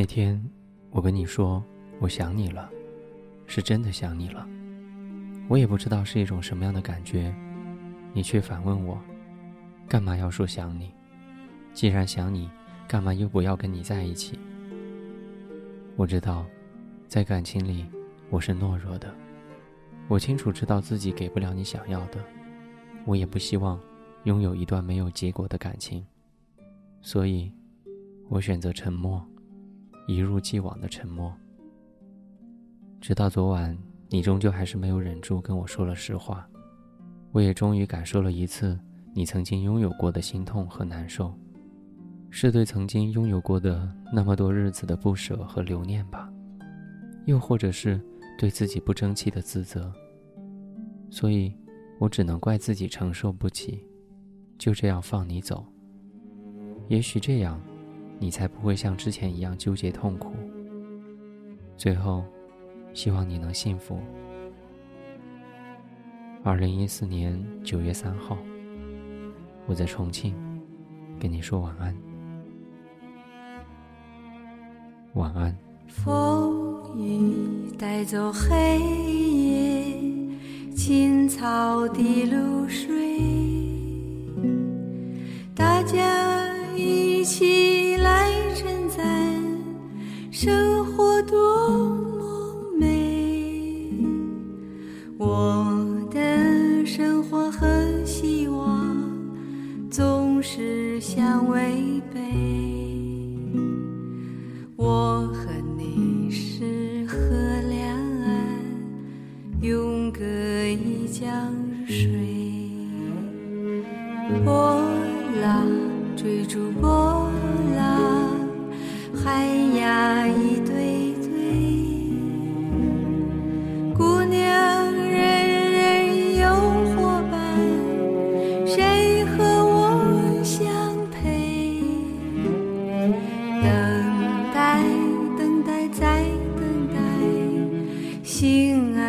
那天，我跟你说我想你了，是真的想你了。我也不知道是一种什么样的感觉，你却反问我，干嘛要说想你？既然想你，干嘛又不要跟你在一起？我知道，在感情里，我是懦弱的。我清楚知道自己给不了你想要的，我也不希望拥有一段没有结果的感情，所以，我选择沉默。一如既往的沉默，直到昨晚，你终究还是没有忍住跟我说了实话，我也终于感受了一次你曾经拥有过的心痛和难受，是对曾经拥有过的那么多日子的不舍和留念吧，又或者是对自己不争气的自责，所以，我只能怪自己承受不起，就这样放你走。也许这样。你才不会像之前一样纠结痛苦。最后，希望你能幸福。二零一四年九月三号，我在重庆，跟你说晚安。晚安。风雨带走黑夜，青草的露水，大家一起。生活多么美，我的生活和希望总是相违背。我和你是河两岸，永隔一江水。波浪追逐波浪。海呀，一对对，姑娘人人有伙伴，谁和我相配？等待，等待，再等待，心儿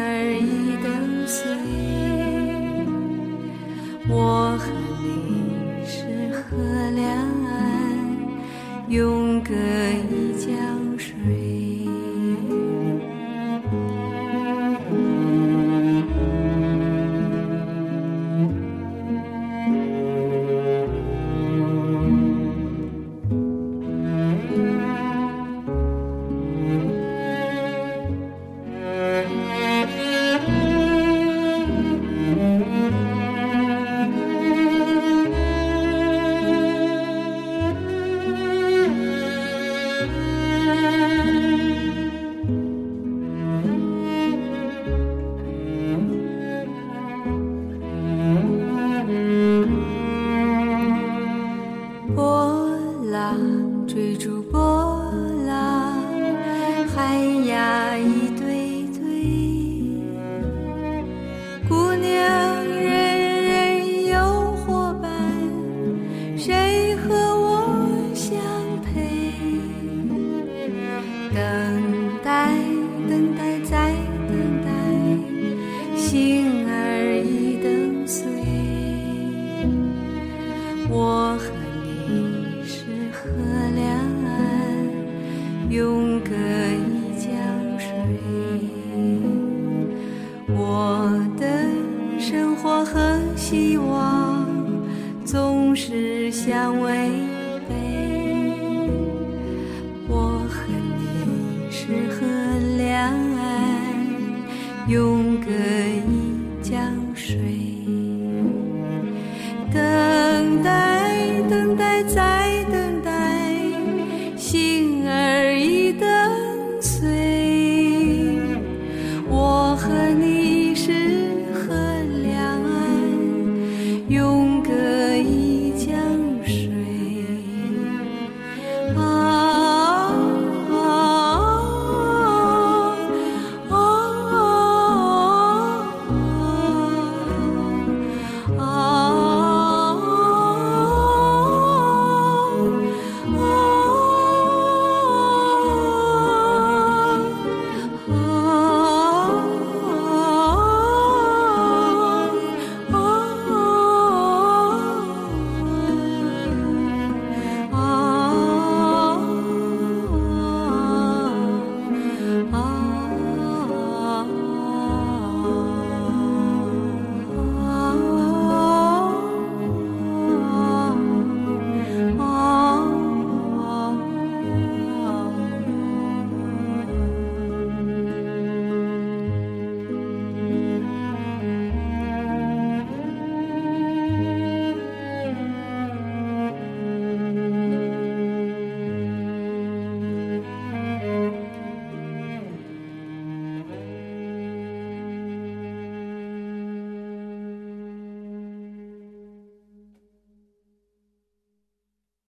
追逐波永隔一江水，我的生活和希望总是相违背。我和你是河两岸，永隔一江水，等待，等待，在。